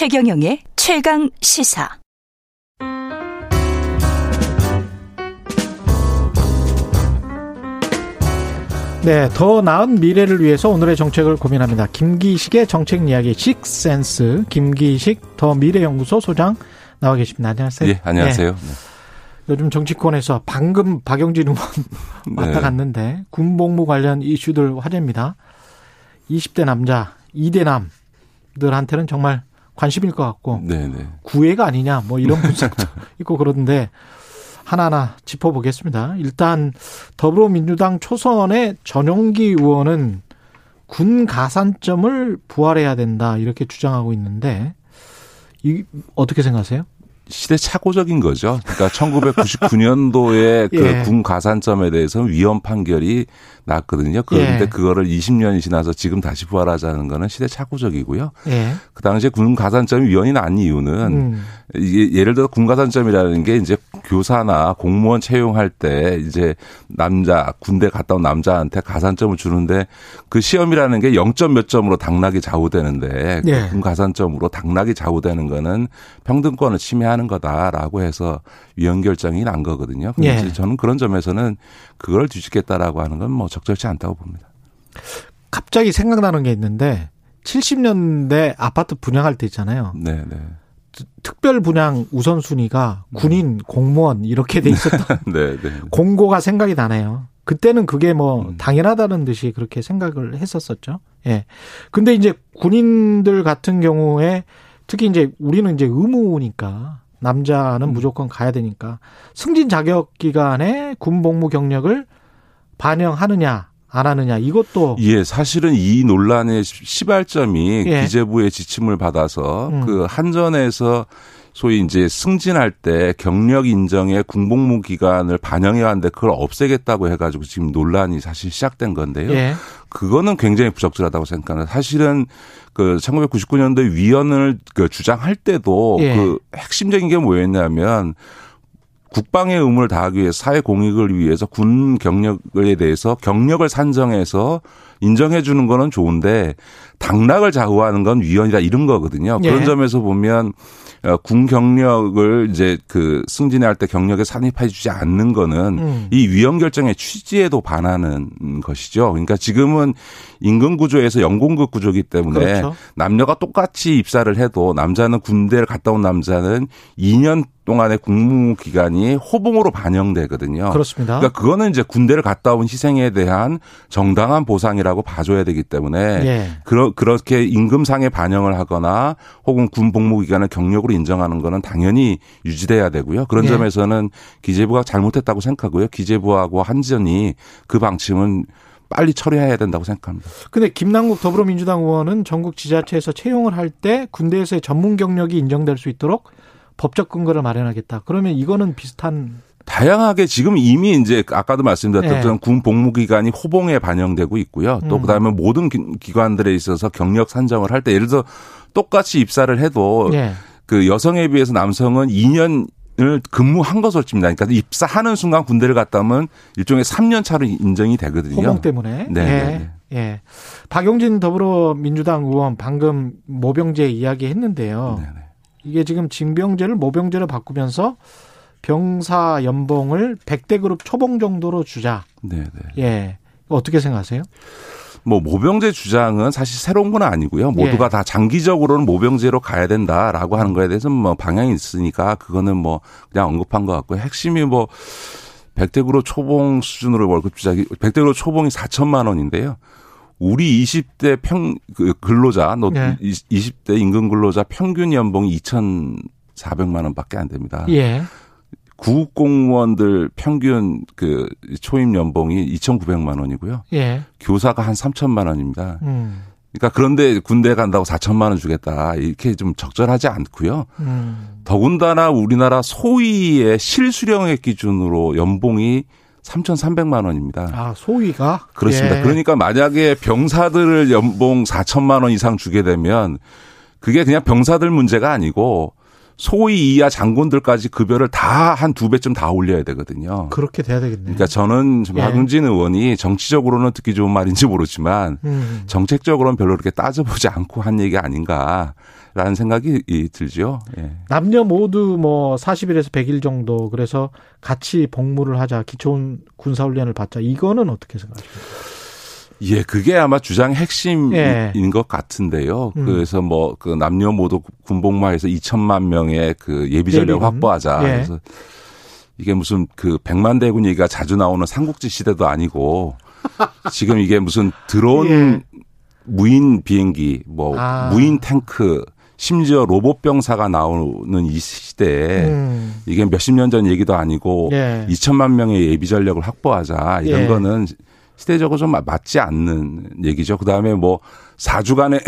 최경영의 최강 시사. 네, 더 나은 미래를 위해서 오늘의 정책을 고민합니다. 김기식의 정책 이야기 식센스 김기식 더 미래연구소 소장 나와 계십니다. 안녕하세요. 예, 안녕하세요. 네. 요즘 정치권에서 방금 박영진 의원 왔다 네. 갔는데 군복무 관련 이슈들 화제입니다. 20대 남자, 2대 남들한테는 정말 관심일 것 같고 네네. 네. 구애가 아니냐 뭐 이런 분석도 있고 그러는데 하나하나 짚어보겠습니다. 일단 더불어민주당 초선의 전용기 의원은 군 가산점을 부활해야 된다 이렇게 주장하고 있는데 이 어떻게 생각하세요? 시대착오적인 거죠. 그러니까 1999년도에 그군 예. 가산점에 대해서 위헌 판결이 났거든요. 그런데 예. 그거를 20년이 지나서 지금 다시 부활하자는 거는 시대착오적이고요. 예. 그 당시에 군 가산점이 위헌이 난 이유는 음. 예를 들어 군 가산점이라는 게 이제 교사나 공무원 채용할 때 이제 남자 군대 갔다 온 남자한테 가산점을 주는데 그 시험이라는 게 0점 몇 점으로 당락이 좌우되는데 예. 군 가산점으로 당락이 좌우되는 거는 평등권을 침해하는 거다라고 해서 위헌 결정이 난 거거든요. 예. 저는 그런 점에서는 그걸 뒤집겠다라고 하는 건 뭐 적절치 않다고 봅니다. 갑자기 생각나는 게 있는데 70년대 아파트 분양할 때 있잖아요. 네, 네. 특별 분양 우선순위가 군인, 음. 공무원 이렇게 돼 있었던 네, 네. 공고가 생각이 나네요. 그때는 그게 뭐 음. 당연하다는 듯이 그렇게 생각을 했었었죠. 예. 근데 이제 군인들 같은 경우에 특히 이제 우리는 이제 의무니까 남자는 음. 무조건 가야 되니까 승진 자격 기간에 군 복무 경력을 반영하느냐 안 하느냐 이것도 예 사실은 이 논란의 시발점이 예. 기재부의 지침을 받아서 음. 그 한전에서 소위 이제 승진할 때 경력 인정의 군복무 기간을 반영해야 하는데 그걸 없애겠다고 해가지고 지금 논란이 사실 시작된 건데요. 예. 그거는 굉장히 부적절하다고 생각합니다. 사실은 그 1999년도에 위원을 그 주장할 때도 예. 그 핵심적인 게 뭐였냐면 국방의 의무를 다하기 위해 사회 공익을 위해서 군 경력에 대해서 경력을 산정해서 인정해 주는 거는 좋은데 당락을 좌우하는 건 위헌이다 이런 거거든요. 그런 예. 점에서 보면 어, 군 경력을 이제 그 승진할 때 경력에 산입해 주지 않는 거는 음. 이 위헌 결정의 취지에도 반하는 것이죠. 그러니까 지금은 임금 구조에서 연공급 구조이기 때문에 그렇죠. 남녀가 똑같이 입사를 해도 남자는 군대를 갔다 온 남자는 2년 동안의 국무 기간이 호봉으로 반영되거든요. 그렇습니다. 그러니까 그거는 이제 군대를 갔다 온 희생에 대한 정당한 보상이라고 봐줘야 되기 때문에 예. 그러, 그렇게 임금상에 반영을 하거나 혹은 군 복무 기간을 경력으로 인정하는 거는 당연히 유지돼야 되고요. 그런 예. 점에서는 기재부가 잘못했다고 생각하고요. 기재부하고 한전이 그 방침은 빨리 처리해야 된다고 생각합니다. 근데 김남국 더불어민주당 의원은 전국 지자체에서 채용을 할 때 군대에서의 전문 경력이 인정될 수 있도록 법적 근거를 마련하겠다. 그러면 이거는 비슷한 다양하게 지금 이미 이제 아까도 말씀드렸던 네. 군 복무 기간이 호봉에 반영되고 있고요. 또 음. 그다음에 모든 기관들에 있어서 경력 산정을 할 때 예를 들어 똑같이 입사를 해도 네. 그 여성에 비해서 남성은 2년 을 근무한 것으로 칩니다. 그러니까 입사하는 순간 군대를 갔다 오면 일종의 3년 차로 인정이 되거든요. 호봉 때문에. 네. 예. 네. 예. 박용진 더불어민주당 의원 방금 모병제 이야기 했는데요. 네. 네. 이게 지금 징병제를 모병제로 바꾸면서 병사 연봉을 100대 그룹 초봉 정도로 주자. 네, 네. 예. 어떻게 생각하세요? 뭐 모병제 주장은 사실 새로운 건 아니고요. 모두가 예. 다 장기적으로는 모병제로 가야 된다라고 하는 거에 대해서는 뭐 방향이 있으니까 그거는 뭐 그냥 언급한 것 같고요. 핵심이 뭐 100대 그룹 초봉 수준으로 월급 주자기 100대 그룹 초봉이 4천만 원인데요. 우리 20대 평, 그 근로자, 너 예. 20대 임금 근로자 평균 연봉이 2,400만 원밖에 안 됩니다. 예. 구급 공무원들 평균 그 초임 연봉이 2,900만 원이고요. 예. 교사가 한 3천만 원입니다. 음. 그러니까 그런데 군대 간다고 4천만 원 주겠다. 이렇게 좀 적절하지 않고요. 음. 더군다나 우리나라 소위의 실수령액 기준으로 연봉이 3,300만 원입니다. 아, 소위가? 그렇습니다. 예. 그러니까 만약에 병사들을 연봉 4천만 원 이상 주게 되면 그게 그냥 병사들 문제가 아니고 소위 이하 장군들까지 급여를 다 한 두 배쯤 다 올려야 되거든요. 그렇게 돼야 되겠네요. 그러니까 저는 예. 박용진 의원이 정치적으로는 듣기 좋은 말인지 모르지만 음. 정책적으로는 별로 그렇게 따져보지 않고 한 얘기 아닌가. 라는 생각이 들죠. 예. 남녀 모두 뭐 40일에서 100일 정도 그래서 같이 복무를 하자 기초군 군사훈련을 받자 이거는 어떻게 생각하십니까? 예, 그게 아마 주장 핵심인 예. 것 같은데요. 음. 그래서 뭐 그 남녀 모두 군복무해서 2천만 명의 그 예비 전력 확보하자. 예. 그래서 이게 무슨 그 백만 대군 얘기가 자주 나오는 삼국지 시대도 아니고 지금 이게 무슨 드론 예. 무인 비행기, 뭐 아. 무인 탱크, 심지어 로봇 병사가 나오는 이 시대에 음. 이게 몇십 년 전 얘기도 아니고 예. 2천만 명의 예비 전력을 확보하자 이런 예. 거는 시대적으로 좀 맞지 않는 얘기죠. 그 다음에 뭐 4주간의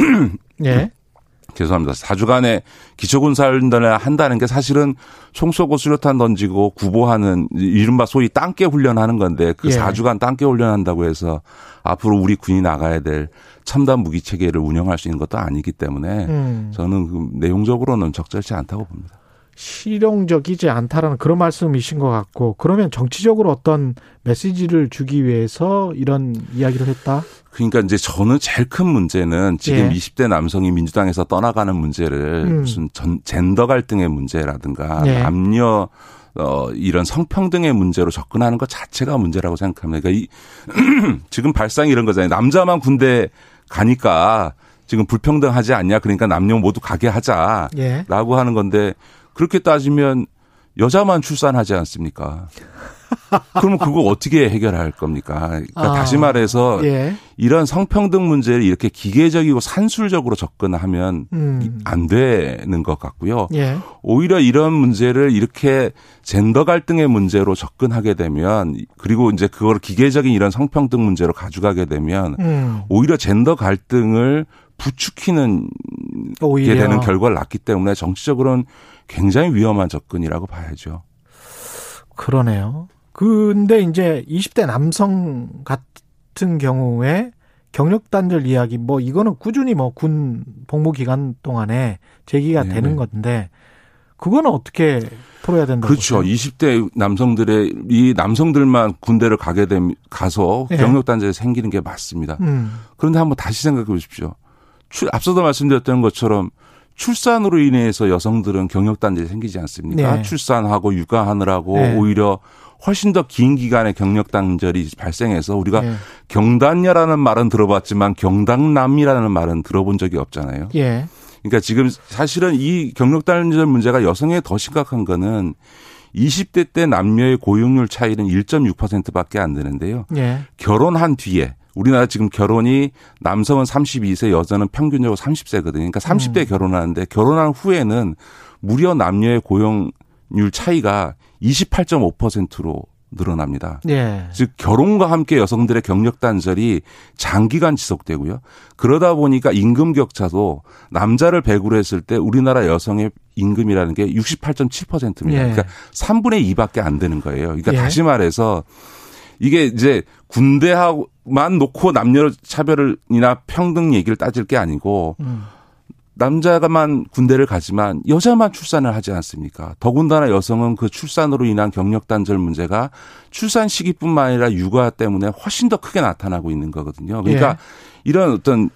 예. 죄송합니다. 4주간의 기초군사훈련을 한다는 게 사실은 총 쏘고 수류탄 던지고 구보하는 이른바 소위 땅개 훈련하는 건데 그 예. 4주간 땅개 훈련한다고 해서 앞으로 우리 군이 나가야 될 첨단 무기 체계를 운영할 수 있는 것도 아니기 때문에 음. 저는 그 내용적으로는 적절치 않다고 봅니다. 실용적이지 않다라는 그런 말씀이신 것 같고 그러면 정치적으로 어떤 메시지를 주기 위해서 이런 이야기를 했다? 그러니까 이제 저는 제일 큰 문제는 지금 예. 20대 남성이 민주당에서 떠나가는 문제를 음. 무슨 전, 젠더 갈등의 문제라든가 예. 남녀 어, 이런 성평등의 문제로 접근하는 것 자체가 문제라고 생각합니다. 그러니까 이, 지금 발상이 이런 거잖아요. 남자만 군대 가니까 지금 불평등하지 않냐. 그러니까 남녀 모두 가게 하자라고 예. 하는 건데 그렇게 따지면 여자만 출산하지 않습니까? 그러면 그거 어떻게 해결할 겁니까? 그러니까 아, 다시 말해서 예. 이런 성평등 문제를 이렇게 기계적이고 산술적으로 접근하면 음. 안 되는 것 같고요. 예. 오히려 이런 문제를 이렇게 젠더 갈등의 문제로 접근하게 되면 그리고 이제 그걸 기계적인 이런 성평등 문제로 가져가게 되면 음. 오히려 젠더 갈등을 부추기는 오히려. 게 되는 결과를 낳기 때문에 정치적으로는 굉장히 위험한 접근이라고 봐야죠. 그러네요. 근데 이제 20대 남성 같은 경우에 경력 단절 이야기 뭐 이거는 꾸준히 뭐 군 복무 기간 동안에 제기가 네 되는 건데 그거는 어떻게 풀어야 된다고 그렇죠. 보세요? 20대 남성들의 이 남성들만 군대를 가게 되면 가서 네. 경력 단절이 생기는 게 맞습니다. 음. 그런데 한번 다시 생각해 보십시오. 앞서도 말씀드렸던 것처럼 출산으로 인해서 여성들은 경력단절이 생기지 않습니까? 네. 출산하고 육아하느라고 네. 오히려 훨씬 더 긴 기간의 경력단절이 발생해서 우리가 네. 경단녀라는 말은 들어봤지만 경당남이라는 말은 들어본 적이 없잖아요. 예. 그러니까 지금 사실은 이 경력단절 문제가 여성에 더 심각한 거는 20대 때 남녀의 고용률 차이는 1.6%밖에 안 되는데요. 예. 결혼한 뒤에 우리나라 지금 결혼이 남성은 32세, 여자는 평균적으로 30세거든요. 그러니까 30대 음. 결혼하는데 결혼한 후에는 무려 남녀의 고용률 차이가 28.5%로 늘어납니다. 예. 즉 결혼과 함께 여성들의 경력 단절이 장기간 지속되고요. 그러다 보니까 임금 격차도 남자를 100으로 했을 때 우리나라 여성의 임금이라는 게 68.7%입니다. 예. 그러니까 3분의 2밖에 안 되는 거예요. 그러니까 예. 다시 말해서 이게 이제 군대만 놓고 남녀 차별이나 평등 얘기를 따질 게 아니고 음. 남자가만 군대를 가지만 여자만 출산을 하지 않습니까? 더군다나 여성은 그 출산으로 인한 경력 단절 문제가 출산 시기뿐만 아니라 육아 때문에 훨씬 더 크게 나타나고 있는 거거든요. 그러니까 예. 이런 어떤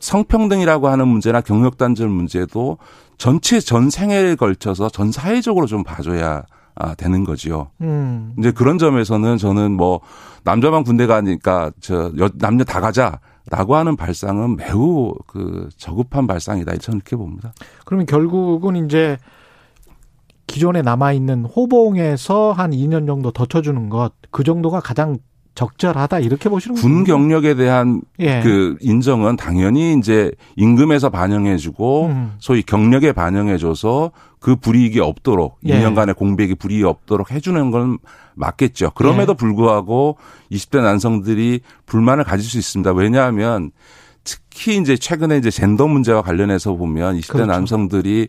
성평등이라고 하는 문제나 경력 단절 문제도 전체 전 생애에 걸쳐서 전 사회적으로 좀 봐줘야 아, 되는 거지요. 음. 이제 그런 점에서는 저는 뭐 남자만 군대 가니까 저 남녀 다 가자라고 하는 발상은 매우 그 저급한 발상이다 저는 이렇게 봅니다. 그러면 결국은 이제 기존에 남아 있는 호봉에서 한 2년 정도 더 쳐주는 것 그 정도가 가장 적절하다 이렇게 보시는. 군 경력에 대한 예. 그 인정은 당연히 이제 임금에서 반영해주고 음. 소위 경력에 반영해줘서 그 불이익이 없도록 예. 2년간의 공백이 불이익이 없도록 해주는 건 맞겠죠. 그럼에도 예. 불구하고 20대 남성들이 불만을 가질 수 있습니다. 왜냐하면 특히 이제 최근에 이제 젠더 문제와 관련해서 보면 20대 그렇죠. 남성들이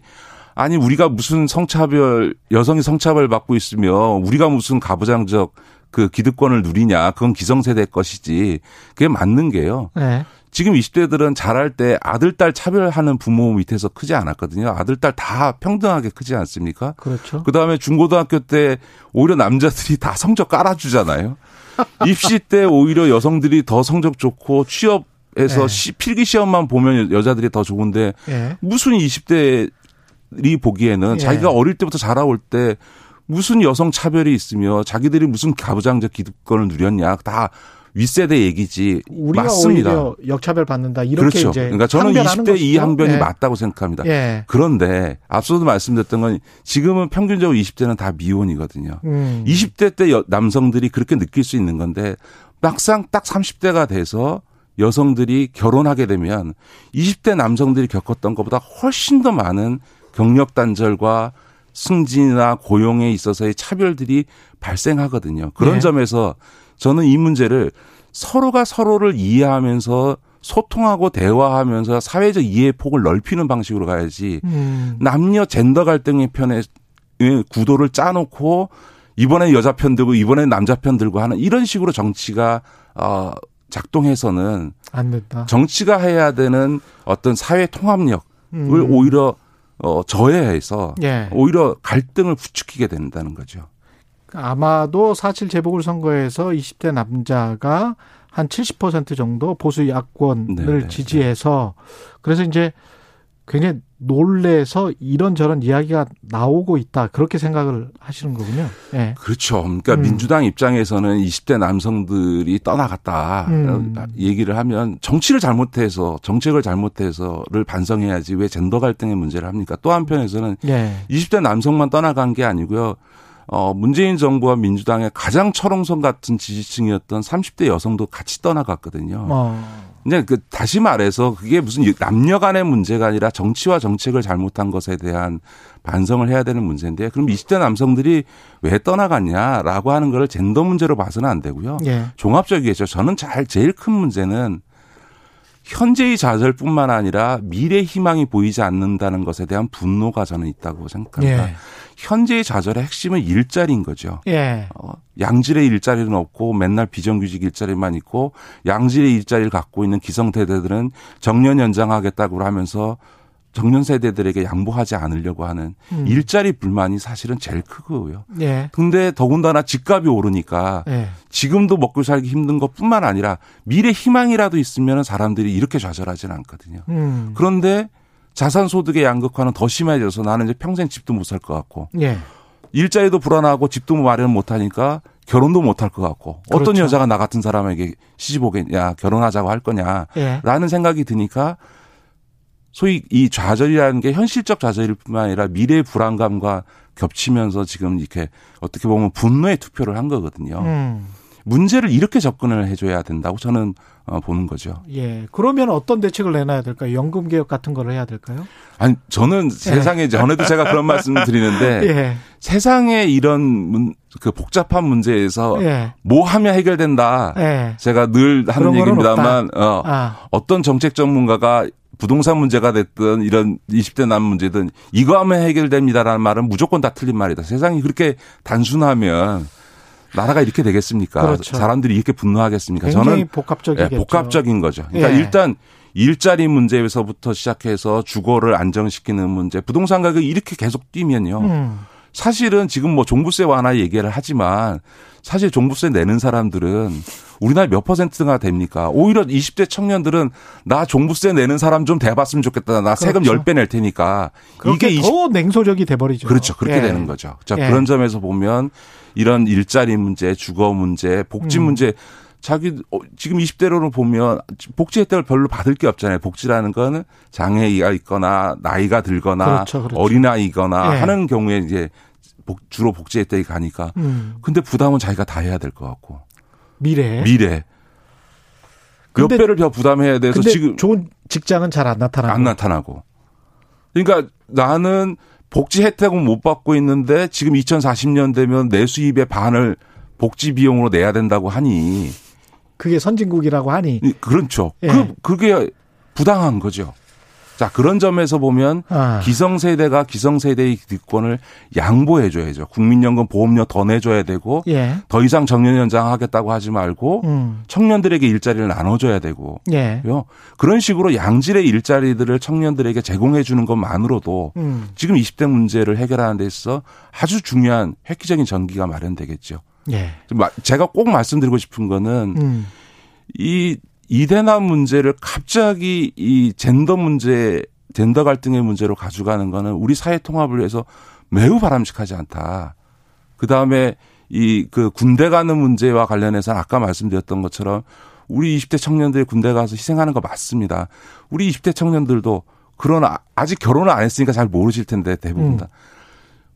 아니 우리가 무슨 성차별 여성이 성차별 받고 있으며 우리가 무슨 가부장적 그 기득권을 누리냐 그건 기성세대 것이지 그게 맞는 게요. 네. 지금 20대들은 자랄 때 아들, 딸 차별하는 부모 밑에서 크지 않았거든요. 아들, 딸 다 평등하게 크지 않습니까? 그렇죠. 그 다음에 중고등학교 때 오히려 남자들이 다 성적 깔아주잖아요. 입시 때 오히려 여성들이 더 성적 좋고 취업에서 네. 필기 시험만 보면 여자들이 더 좋은데 네. 무슨 20대들이 보기에는 네. 자기가 어릴 때부터 자라올 때 무슨 여성 차별이 있으며 자기들이 무슨 가부장적 기득권을 누렸냐 다 윗세대 얘기지 우리가 맞습니다. 오히려 역차별 받는다 이렇게 그렇죠. 이제 그러니까 저는 20대 것이죠? 이 항변이 예. 맞다고 생각합니다. 예. 그런데 앞서도 말씀드렸던 건 지금은 평균적으로 20대는 다 미혼이거든요. 음. 20대 때 남성들이 그렇게 느낄 수 있는 건데 막상 딱 30대가 돼서 여성들이 결혼하게 되면 20대 남성들이 겪었던 것보다 훨씬 더 많은 경력 단절과 승진이나 고용에 있어서의 차별들이 발생하거든요. 그런 네. 점에서 저는 이 문제를 서로가 서로를 이해하면서 소통하고 대화하면서 사회적 이해 폭을 넓히는 방식으로 가야지 음. 남녀 젠더 갈등의 편에 구도를 짜놓고 이번에 여자 편 들고 이번에 남자 편 들고 하는 이런 식으로 정치가 어 작동해서는 안 된다. 정치가 해야 되는 어떤 사회 통합력을 음. 오히려 어 저해해서 예. 오히려 갈등을 부추기게 된다는 거죠. 아마도 사실 재보궐 선거에서 20대 남자가 한 70% 정도 보수 야권을 네네. 네, 지지해서 그래서 이제 굉장히 놀래서 이런저런 이야기가 나오고 있다. 그렇게 생각을 하시는 거군요. 네. 그렇죠. 그러니까 음. 민주당 입장에서는 20대 남성들이 떠나갔다. 음. 얘기를 하면 정치를 잘못해서 정책을 잘못해서를 반성해야지 왜 젠더 갈등의 문제를 합니까? 또 한편에서는 네. 20대 남성만 떠나간 게 아니고요. 어, 문재인 정부와 민주당의 가장 철옹성 같은 지지층이었던 30대 여성도 같이 떠나갔거든요. 어. 근데 그 다시 말해서 그게 무슨 남녀 간의 문제가 아니라 정치와 정책을 잘못한 것에 대한 반성을 해야 되는 문제인데 그럼 20대 남성들이 왜 떠나갔냐라고 하는 걸 젠더 문제로 봐서는 안 되고요. 예. 종합적이겠죠. 저는 잘 제일 큰 문제는 현재의 좌절뿐만 아니라 미래 희망이 보이지 않는다는 것에 대한 분노가 저는 있다고 생각합니다. 예. 현재의 좌절의 핵심은 일자리인 거죠. 예. 어, 양질의 일자리는 없고 맨날 비정규직 일자리만 있고 양질의 일자리를 갖고 있는 기성세대들은 정년 연장하겠다고 하면서 정년 세대들에게 양보하지 않으려고 하는 음. 일자리 불만이 사실은 제일 크고요. 예. 근데 더군다나 집값이 오르니까 예. 지금도 먹고 살기 힘든 것뿐만 아니라 미래 희망이라도 있으면 사람들이 이렇게 좌절하지는 않거든요. 음. 그런데 자산 소득의 양극화는 더 심해져서 나는 이제 평생 집도 못 살 것 같고 예. 일자리도 불안하고 집도 마련 못 하니까 결혼도 못 할 것 같고 그렇죠. 어떤 여자가 나 같은 사람에게 시집 오겠냐 결혼하자고 할 거냐라는 예. 생각이 드니까 소위 이 좌절이라는 게 현실적 좌절일 뿐만 아니라 미래의 불안감과 겹치면서 지금 이렇게 어떻게 보면 분노의 투표를 한 거거든요. 음. 문제를 이렇게 접근을 해줘야 된다고 저는 어, 보는 거죠. 예. 그러면 어떤 대책을 내놔야 될까요? 연금 개혁 같은 걸 해야 될까요? 아니 저는 예. 세상에 전에도 제가 그런 말씀을 드리는데 예. 세상에 이런 문, 그 복잡한 문제에서 예. 뭐 하면 해결된다. 예. 제가 늘 하는 얘기입니다만 어, 아. 어떤 정책 전문가가 부동산 문제가 됐든 이런 20대 남 문제든 이거 하면 해결됩니다라는 말은 무조건 다 틀린 말이다. 세상이 그렇게 단순하면 나라가 이렇게 되겠습니까? 그렇죠. 사람들이 이렇게 분노하겠습니까? 저는 복합적이 네, 복합적인 거죠. 그러니까 예. 일단 일자리 문제에서부터 시작해서 주거를 안정시키는 문제, 부동산 가격이 이렇게 계속 뛰면요. 음. 사실은 지금 뭐 종부세 완화 얘기를 하지만 사실 종부세 내는 사람들은 우리나라 몇 퍼센트가 됩니까? 오히려 20대 청년들은 나 종부세 내는 사람 좀 대봤으면 좋겠다. 나 세금 그렇죠. 10배 낼 테니까. 이게 20... 더 냉소적이 돼버리죠. 그렇죠. 그렇게 예. 되는 거죠. 자, 예. 그런 점에서 보면 이런 일자리 문제, 주거 문제, 복지 음. 문제 자기 어, 지금 20대로는 보면 복지 혜택을 별로 받을 게 없잖아요. 복지라는 거는 장애가 있거나 나이가 들거나 그렇죠, 그렇죠. 어린아이거나 예. 하는 경우에 이제 주로 복지 혜택이 가니까. 음. 근데 부담은 자기가 다 해야 될 것 같고. 미래. 미래. 몇 배를 더 부담해야 돼서 지금 좋은 직장은 잘 안 나타나고 안 나타나고. 그러니까 나는 복지 혜택은 못 받고 있는데 지금 2040년 되면 내 수입의 반을 복지 비용으로 내야 된다고 하니 그게 선진국이라고 하니 그렇죠. 예. 그 그게 부당한 거죠. 자, 그런 점에서 보면 아. 기성세대가 기성세대의 기득권을 양보해 줘야죠. 국민연금 보험료 더 내줘야 되고 예. 더 이상 정년 연장하겠다고 하지 말고 음. 청년들에게 일자리를 나눠줘야 되고 예. 그런 식으로 양질의 일자리들을 청년들에게 제공해 주는 것만으로도 음. 지금 20대 문제를 해결하는 데 있어 아주 중요한 획기적인 전기가 마련되겠죠. 예. 제가 꼭 말씀드리고 싶은 거는 음. 이 이대남 문제를 갑자기 이 젠더 문제, 젠더 갈등의 문제로 가져가는 거는 우리 사회 통합을 위해서 매우 바람직하지 않다. 그 다음에 이 그 군대 가는 문제와 관련해서는 아까 말씀드렸던 것처럼 우리 20대 청년들이 군대 가서 희생하는 거 맞습니다. 우리 20대 청년들도 그런 아, 아직 결혼을 안 했으니까 잘 모르실 텐데 대부분 다. 음.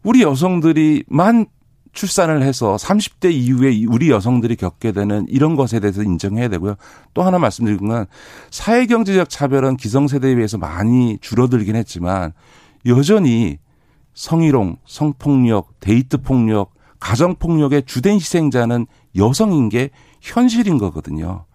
우리 여성들이만 출산을 해서 30대 이후에 우리 여성들이 겪게 되는 이런 것에 대해서 인정해야 되고요. 또 하나 말씀드리는 건 사회경제적 차별은 기성세대에 비해서 많이 줄어들긴 했지만 여전히 성희롱, 성폭력, 데이트 폭력, 가정 폭력의 주된 희생자는 여성인 게 현실인 거거든요.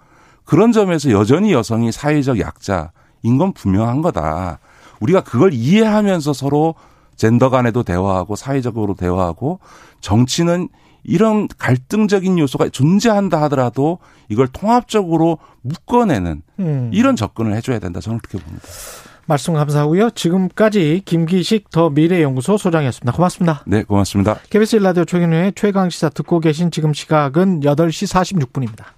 그런 점에서 여전히 여성이 사회적 약자인 건 분명한 거다. 우리가 그걸 이해하면서 서로 젠더 간에도 대화하고 사회적으로 대화하고 정치는 이런 갈등적인 요소가 존재한다 하더라도 이걸 통합적으로 묶어내는 음. 이런 접근을 해줘야 된다. 저는 그렇게 봅니다. 말씀 감사하고요. 지금까지 김기식 더 미래연구소 소장이었습니다. 고맙습니다. 네, 고맙습니다. KBS 라디오 최경영의 최강 시사 듣고 계신 지금 시각은 8시 46분입니다.